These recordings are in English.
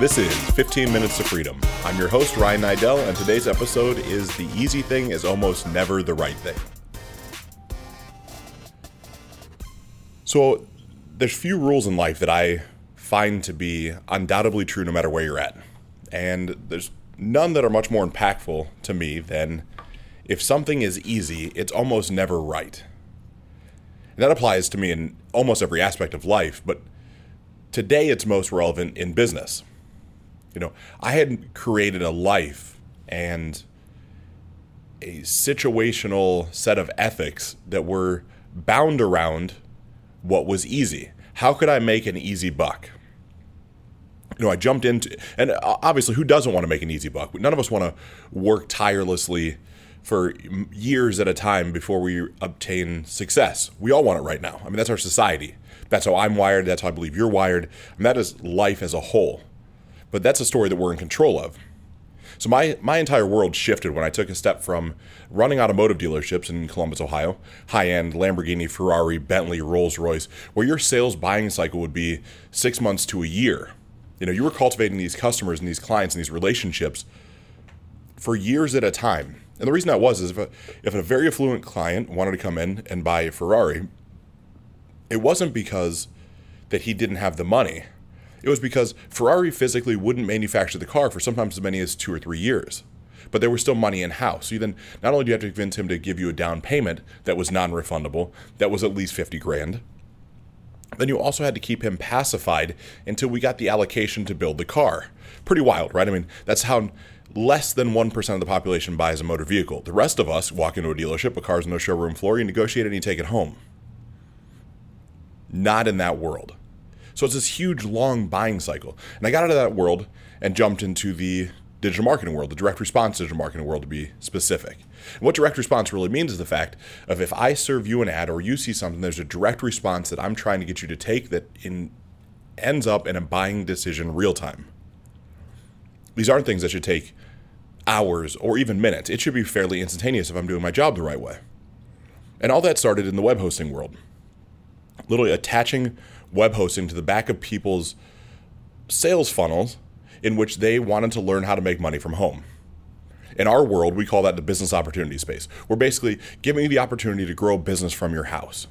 This is 15 Minutes to Freedom. I'm your host, Ryan Niddel, and today's episode is The Easy Thing is Almost Never the Right Thing. So, there's few rules in life that I find to be undoubtedly true no matter where you're at. And there's none that are much more impactful to me than if something is easy, it's almost never right. And that applies to me in almost every aspect of life, but today it's most relevant in business. You know, I hadn't created a life and a situational set of ethics that were bound around what was easy. How could I make an easy buck? You know, I jumped into, and obviously, who doesn't want to make an easy buck? None of us want to work tirelessly for years at a time before we obtain success. We all want it right now. I mean, that's our society. That's how I'm wired. That's how I believe you're wired. And that is life as a whole. But that's a story that we're in control of. So my my entire world shifted when I took a step from running automotive dealerships in Columbus, Ohio, high-end Lamborghini, Ferrari, Bentley, Rolls-Royce, where your sales buying cycle would be 6 months to a year. You know, you were cultivating these customers and these clients and these relationships for years at a time. And the reason that was is if a, if a very affluent client wanted to come in and buy a Ferrari, it wasn't because that he didn't have the money. It was because Ferrari physically wouldn't manufacture the car for sometimes as many as two or three years. But there was still money in house. So you then not only do you have to convince him to give you a down payment that was non refundable, that was at least 50 grand, then you also had to keep him pacified until we got the allocation to build the car. Pretty wild, right? I mean, that's how less than 1% of the population buys a motor vehicle. The rest of us walk into a dealership, a car's on the showroom floor, you negotiate it and you take it home. Not in that world. So it's this huge, long buying cycle. And I got out of that world and jumped into the digital marketing world, the direct response digital marketing world to be specific. And what direct response really means is the fact of if I serve you an ad or you see something, there's a direct response that I'm trying to get you to take that in ends up in a buying decision real time. These aren't things that should take hours or even minutes. It should be fairly instantaneous if I'm doing my job the right way. And all that started in the web hosting world. Literally attaching web hosting to the back of people's sales funnels in which they wanted to learn how to make money from home. In our world, we call that the business opportunity space. We're basically giving you the opportunity to grow a business from your house.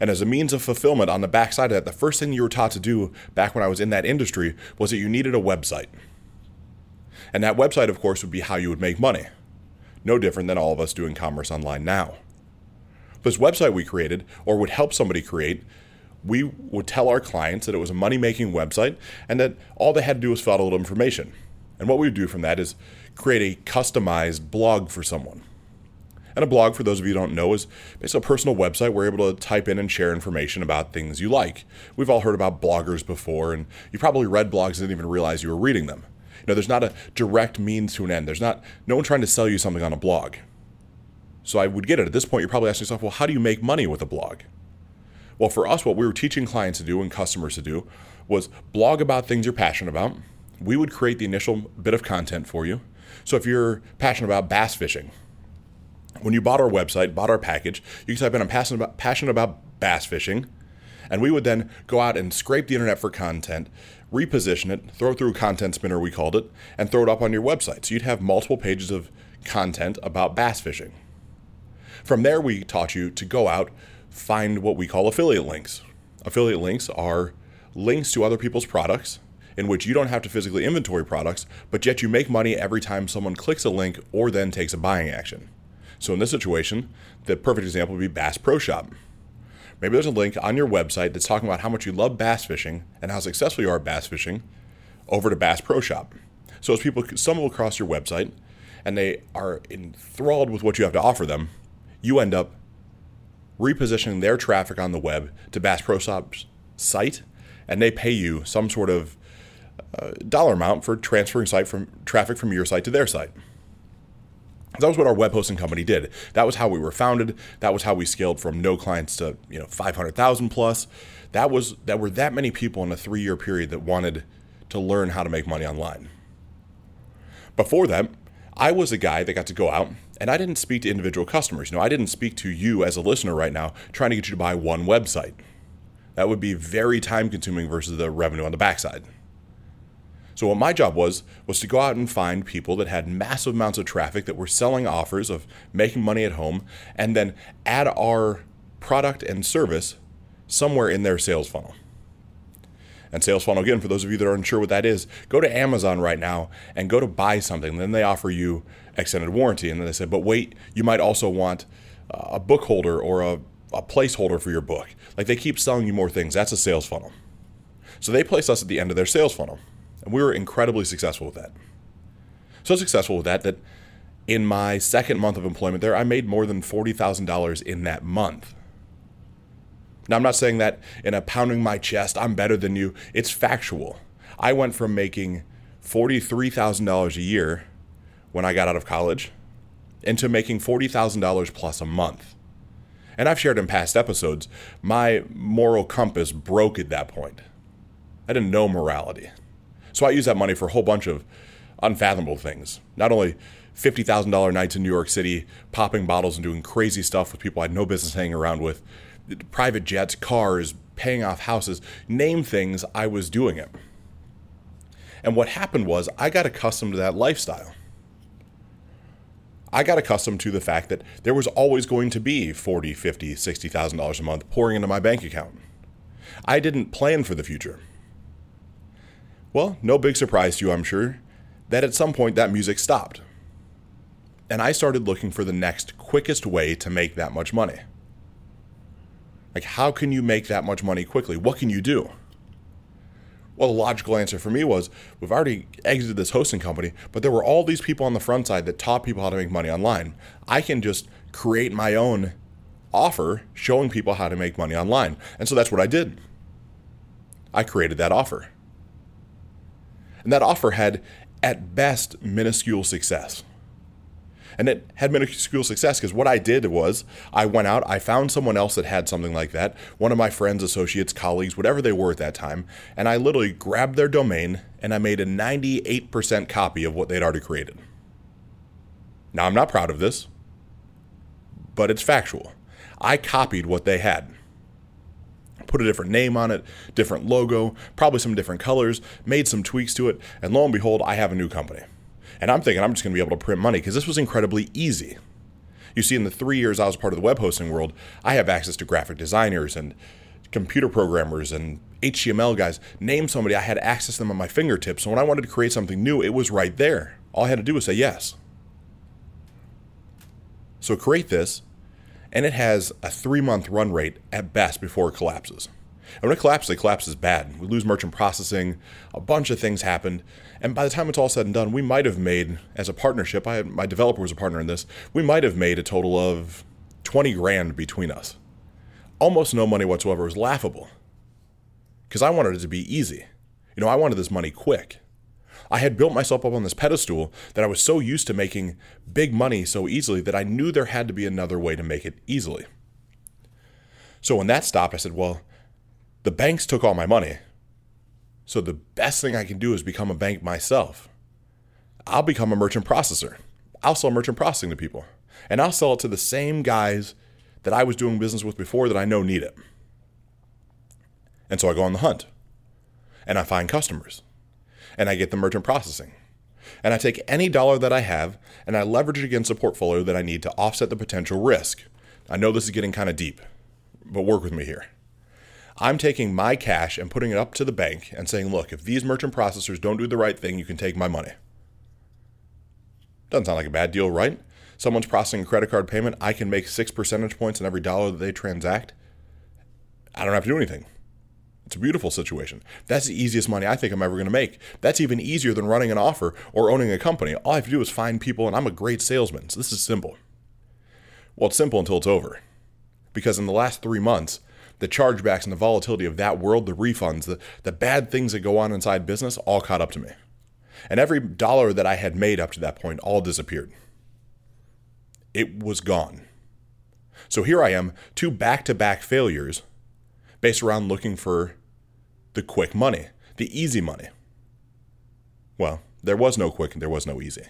And as a means of fulfillment on the backside of that, the first thing you were taught to do back when I was in that industry was that you needed a website. And that website, of course, would be how you would make money. No different than all of us doing commerce online now. This website we created, or would help somebody create, we would tell our clients that it was a money making website and that all they had to do was fill out a little information. And what we would do from that is create a customized blog for someone. And a blog, for those of you who don't know, is basically a personal website where you're able to type in and share information about things you like. We've all heard about bloggers before, and you probably read blogs and didn't even realize you were reading them. You know, there's not a direct means to an end. There's not no one trying to sell you something on a blog. So I would get it. At this point, you're probably asking yourself, well, how do you make money with a blog? Well, for us, what we were teaching clients to do and customers to do was blog about things you're passionate about. We would create the initial bit of content for you. So if you're passionate about bass fishing, when you bought our website, bought our package, you can type in I'm passionate about, passionate about bass fishing, and we would then go out and scrape the internet for content, reposition it, throw it through a content spinner, we called it, and throw it up on your website. So you'd have multiple pages of content about bass fishing. From there, we taught you to go out, find what we call affiliate links. Affiliate links are links to other people's products in which you don't have to physically inventory products, but yet you make money every time someone clicks a link or then takes a buying action. So in this situation, the perfect example would be Bass Pro Shop. Maybe there's a link on your website that's talking about how much you love bass fishing and how successful you are at bass fishing over to Bass Pro Shop. So as people stumble across your website and they are enthralled with what you have to offer them, you end up repositioning their traffic on the web to Bass Pro Shop's site, and they pay you some sort of uh, dollar amount for transferring site from traffic from your site to their site. That was what our web hosting company did. That was how we were founded. That was how we scaled from no clients to you know 500,000 plus. That was that were that many people in a three year period that wanted to learn how to make money online. Before that, I was a guy that got to go out and I didn't speak to individual customers. You know, I didn't speak to you as a listener right now trying to get you to buy one website. That would be very time consuming versus the revenue on the backside. So what my job was was to go out and find people that had massive amounts of traffic that were selling offers of making money at home and then add our product and service somewhere in their sales funnel. And sales funnel again for those of you that are unsure what that is, go to Amazon right now and go to buy something. Then they offer you extended warranty and then they say, "But wait, you might also want uh, a book holder or a, a placeholder for your book." Like they keep selling you more things. That's a sales funnel. So they place us at the end of their sales funnel. And we were incredibly successful with that. So successful with that that in my second month of employment there, I made more than $40,000 in that month. Now, I'm not saying that in a pounding my chest, I'm better than you. It's factual. I went from making $43,000 a year when I got out of college into making $40,000 plus a month. And I've shared in past episodes, my moral compass broke at that point. I didn't know morality. So I used that money for a whole bunch of unfathomable things. Not only $50,000 nights in New York City, popping bottles and doing crazy stuff with people I had no business hanging around with, private jets, cars, paying off houses, name things, I was doing it. And what happened was I got accustomed to that lifestyle. I got accustomed to the fact that there was always going to be 40, 50, 60,000 dollars a month pouring into my bank account. I didn't plan for the future. Well, no big surprise to you, I'm sure, that at some point that music stopped. And I started looking for the next quickest way to make that much money. Like, how can you make that much money quickly? What can you do? Well, the logical answer for me was we've already exited this hosting company, but there were all these people on the front side that taught people how to make money online. I can just create my own offer showing people how to make money online. And so that's what I did. I created that offer. And that offer had, at best, minuscule success. And it had minuscule success because what I did was I went out, I found someone else that had something like that, one of my friends, associates, colleagues, whatever they were at that time, and I literally grabbed their domain and I made a 98% copy of what they'd already created. Now, I'm not proud of this, but it's factual. I copied what they had put a different name on it, different logo, probably some different colors, made some tweaks to it, and lo and behold, I have a new company. And I'm thinking I'm just going to be able to print money because this was incredibly easy. You see, in the three years I was part of the web hosting world, I have access to graphic designers and computer programmers and HTML guys. Name somebody, I had access to them on my fingertips. So when I wanted to create something new, it was right there. All I had to do was say yes. So create this, and it has a three month run rate at best before it collapses. And when it collapses, it collapses bad. We lose merchant processing, a bunch of things happened, and by the time it's all said and done, we might have made, as a partnership, I my developer was a partner in this, we might have made a total of 20 grand between us. Almost no money whatsoever. Was laughable. Because I wanted it to be easy. You know, I wanted this money quick. I had built myself up on this pedestal that I was so used to making big money so easily that I knew there had to be another way to make it easily. So when that stopped, I said, well, the banks took all my money. So the best thing I can do is become a bank myself. I'll become a merchant processor. I'll sell merchant processing to people. And I'll sell it to the same guys that I was doing business with before that I know need it. And so I go on the hunt and I find customers and I get the merchant processing. And I take any dollar that I have and I leverage it against a portfolio that I need to offset the potential risk. I know this is getting kind of deep, but work with me here. I'm taking my cash and putting it up to the bank and saying, look, if these merchant processors don't do the right thing, you can take my money. Doesn't sound like a bad deal, right? Someone's processing a credit card payment, I can make six percentage points on every dollar that they transact. I don't have to do anything. It's a beautiful situation. That's the easiest money I think I'm ever going to make. That's even easier than running an offer or owning a company. All I have to do is find people, and I'm a great salesman. So this is simple. Well, it's simple until it's over. Because in the last three months, the chargebacks and the volatility of that world, the refunds, the, the bad things that go on inside business all caught up to me. And every dollar that I had made up to that point all disappeared. It was gone. So here I am, two back to back failures based around looking for the quick money, the easy money. Well, there was no quick and there was no easy.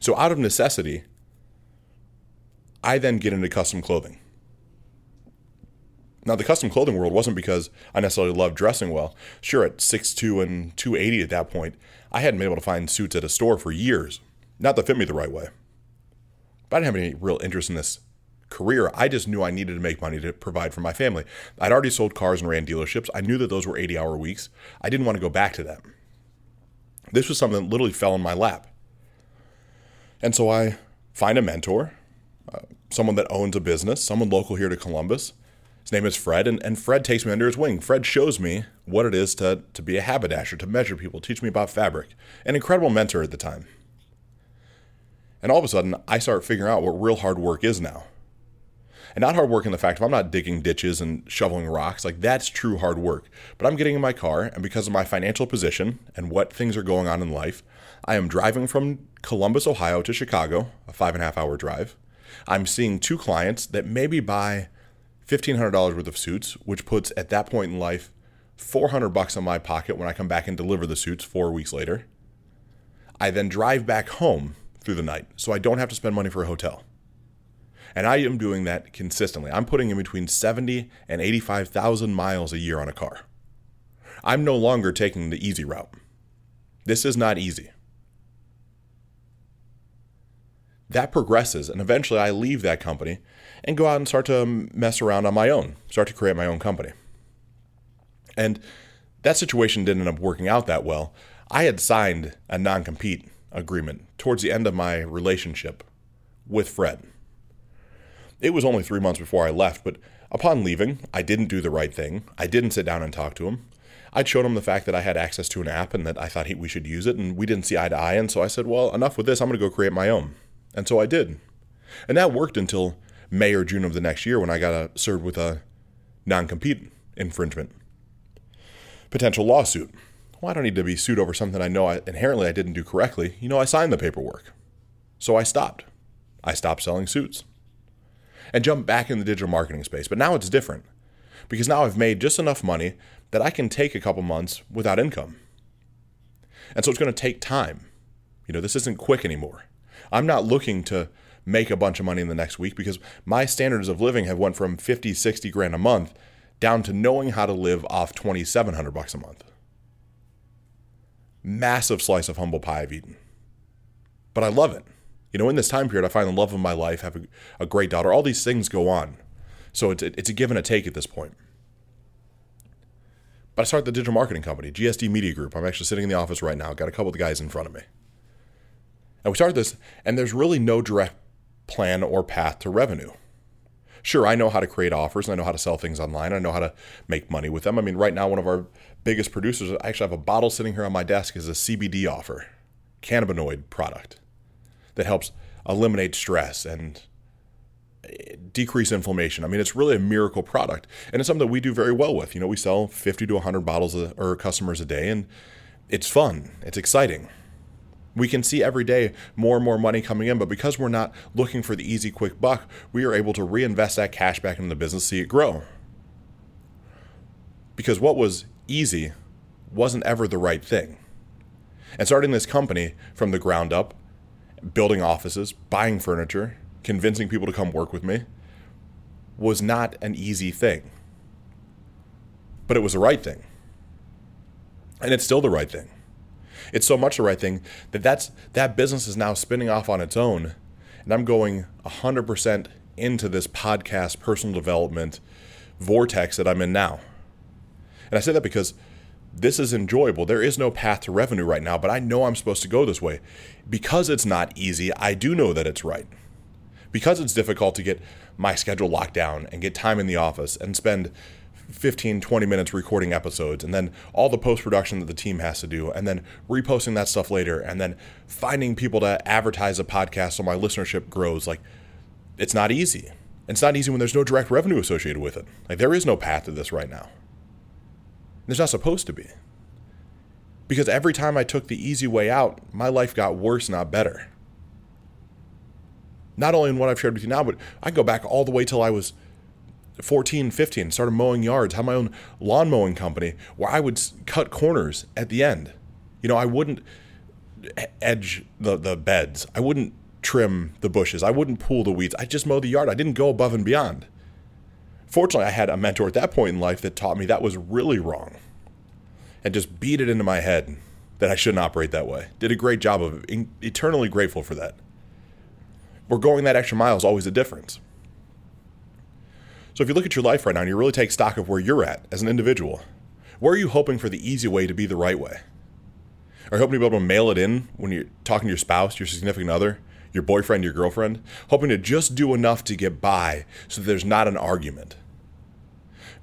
So, out of necessity, I then get into custom clothing. Now, the custom clothing world wasn't because I necessarily loved dressing well. Sure, at 6'2 and 280 at that point, I hadn't been able to find suits at a store for years, not that fit me the right way. But I didn't have any real interest in this career. I just knew I needed to make money to provide for my family. I'd already sold cars and ran dealerships. I knew that those were 80 hour weeks. I didn't want to go back to them. This was something that literally fell in my lap. And so I find a mentor, uh, someone that owns a business, someone local here to Columbus, his name is Fred, and, and Fred takes me under his wing. Fred shows me what it is to, to be a haberdasher, to measure people, teach me about fabric. An incredible mentor at the time. And all of a sudden, I start figuring out what real hard work is now. And not hard work in the fact of I'm not digging ditches and shoveling rocks, like that's true hard work. But I'm getting in my car, and because of my financial position and what things are going on in life, I am driving from Columbus, Ohio to Chicago, a five and a half hour drive. I'm seeing two clients that maybe buy $1,500 worth of suits, which puts at that point in life 400 bucks in my pocket when I come back and deliver the suits four weeks later. I then drive back home through the night, so I don't have to spend money for a hotel. And I am doing that consistently. I'm putting in between 70 and 85,000 miles a year on a car. I'm no longer taking the easy route. This is not easy. That progresses, and eventually I leave that company and go out and start to mess around on my own, start to create my own company. And that situation didn't end up working out that well. I had signed a non compete agreement towards the end of my relationship with Fred. It was only three months before I left, but upon leaving, I didn't do the right thing. I didn't sit down and talk to him. I'd shown him the fact that I had access to an app and that I thought he, we should use it, and we didn't see eye to eye. And so I said, Well, enough with this. I'm going to go create my own. And so I did. And that worked until May or June of the next year when I got a, served with a non compete infringement. Potential lawsuit. Well, I don't need to be sued over something I know I, inherently I didn't do correctly. You know, I signed the paperwork. So I stopped. I stopped selling suits and jumped back in the digital marketing space. But now it's different because now I've made just enough money that I can take a couple months without income. And so it's going to take time. You know, this isn't quick anymore. I'm not looking to make a bunch of money in the next week because my standards of living have went from 50, 60 grand a month down to knowing how to live off 2700 bucks a month. Massive slice of humble pie I've eaten. But I love it. You know, in this time period, I find the love of my life, have a, a great daughter. All these things go on. So it's, it's a give and a take at this point. But I start the digital marketing company, GSD Media Group. I'm actually sitting in the office right now. Got a couple of the guys in front of me. And we start this, and there's really no direct plan or path to revenue. Sure, I know how to create offers and I know how to sell things online. I know how to make money with them. I mean, right now, one of our biggest producers, I actually have a bottle sitting here on my desk, is a CBD offer, cannabinoid product that helps eliminate stress and eh, decrease inflammation. I mean, it's really a miracle product, and it's something that we do very well with. You know, we sell 50 to 100 bottles a, or customers a day, and it's fun, it's exciting. We can see every day more and more money coming in, but because we're not looking for the easy, quick buck, we are able to reinvest that cash back into the business, see it grow. Because what was easy wasn't ever the right thing. And starting this company from the ground up, building offices, buying furniture, convincing people to come work with me, was not an easy thing. But it was the right thing. And it's still the right thing. It's so much the right thing that that's that business is now spinning off on its own, and I'm going 100% into this podcast personal development vortex that I'm in now. And I say that because this is enjoyable. There is no path to revenue right now, but I know I'm supposed to go this way. Because it's not easy, I do know that it's right. Because it's difficult to get my schedule locked down and get time in the office and spend 15, 20 minutes recording episodes, and then all the post production that the team has to do, and then reposting that stuff later, and then finding people to advertise a podcast so my listenership grows. Like, it's not easy. It's not easy when there's no direct revenue associated with it. Like, there is no path to this right now. There's not supposed to be. Because every time I took the easy way out, my life got worse, not better. Not only in what I've shared with you now, but I go back all the way till I was 14, 15, started mowing yards, had my own lawn mowing company where I would cut corners at the end. You know, I wouldn't edge the, the beds, I wouldn't trim the bushes, I wouldn't pull the weeds. I just mow the yard. I didn't go above and beyond. Fortunately, I had a mentor at that point in life that taught me that was really wrong and just beat it into my head that I shouldn't operate that way. Did a great job of it. Eternally grateful for that. We're going that extra mile is always a difference. So if you look at your life right now and you really take stock of where you're at as an individual, where are you hoping for the easy way to be the right way? Are you hoping to be able to mail it in when you're talking to your spouse, your significant other, your boyfriend, your girlfriend? Hoping to just do enough to get by so that there's not an argument.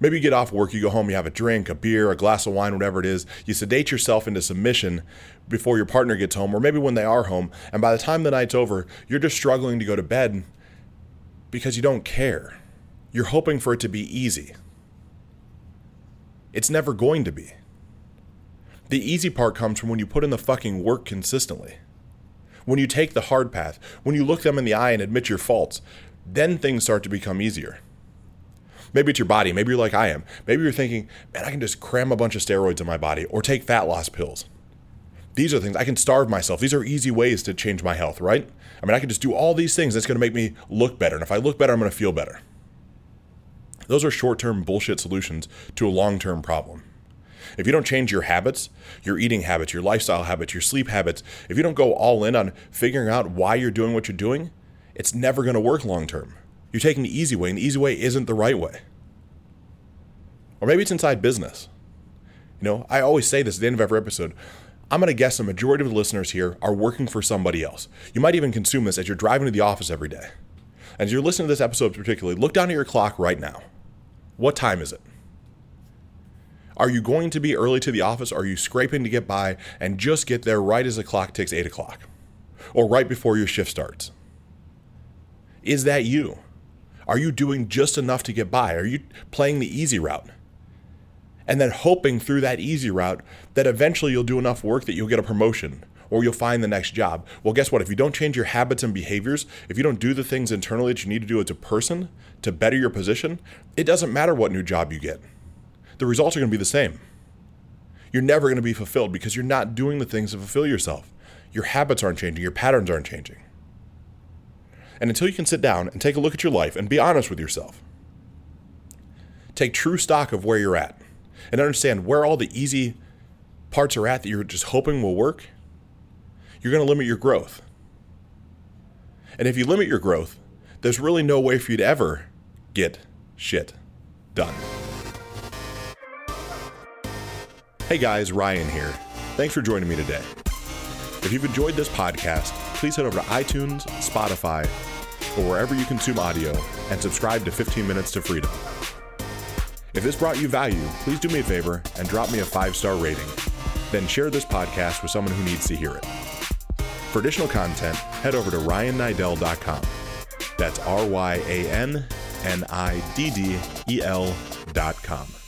Maybe you get off work, you go home, you have a drink, a beer, a glass of wine, whatever it is. You sedate yourself into submission before your partner gets home, or maybe when they are home. And by the time the night's over, you're just struggling to go to bed because you don't care. You're hoping for it to be easy. It's never going to be. The easy part comes from when you put in the fucking work consistently. When you take the hard path, when you look them in the eye and admit your faults, then things start to become easier. Maybe it's your body. Maybe you're like I am. Maybe you're thinking, man, I can just cram a bunch of steroids in my body or take fat loss pills. These are things I can starve myself. These are easy ways to change my health, right? I mean, I can just do all these things. That's going to make me look better. And if I look better, I'm going to feel better. Those are short term bullshit solutions to a long term problem. If you don't change your habits, your eating habits, your lifestyle habits, your sleep habits, if you don't go all in on figuring out why you're doing what you're doing, it's never going to work long term. You're taking the easy way, and the easy way isn't the right way. Or maybe it's inside business. You know, I always say this at the end of every episode. I'm going to guess the majority of the listeners here are working for somebody else. You might even consume this as you're driving to the office every day. And As you're listening to this episode particularly, look down at your clock right now. What time is it? Are you going to be early to the office? Are you scraping to get by and just get there right as the clock ticks 8 o'clock? Or right before your shift starts? Is that you? Are you doing just enough to get by? Are you playing the easy route? And then hoping through that easy route that eventually you'll do enough work that you'll get a promotion or you'll find the next job. Well, guess what? If you don't change your habits and behaviors, if you don't do the things internally that you need to do as a person to better your position, it doesn't matter what new job you get. The results are going to be the same. You're never going to be fulfilled because you're not doing the things to fulfill yourself. Your habits aren't changing, your patterns aren't changing. And until you can sit down and take a look at your life and be honest with yourself, take true stock of where you're at and understand where all the easy parts are at that you're just hoping will work, you're going to limit your growth. And if you limit your growth, there's really no way for you to ever get shit done. Hey guys, Ryan here. Thanks for joining me today. If you've enjoyed this podcast, please head over to iTunes, Spotify, or wherever you consume audio and subscribe to 15 Minutes to Freedom. If this brought you value, please do me a favor and drop me a five star rating. Then share this podcast with someone who needs to hear it. For additional content, head over to ryanniddel.com. That's R Y A N N I D D E L.com.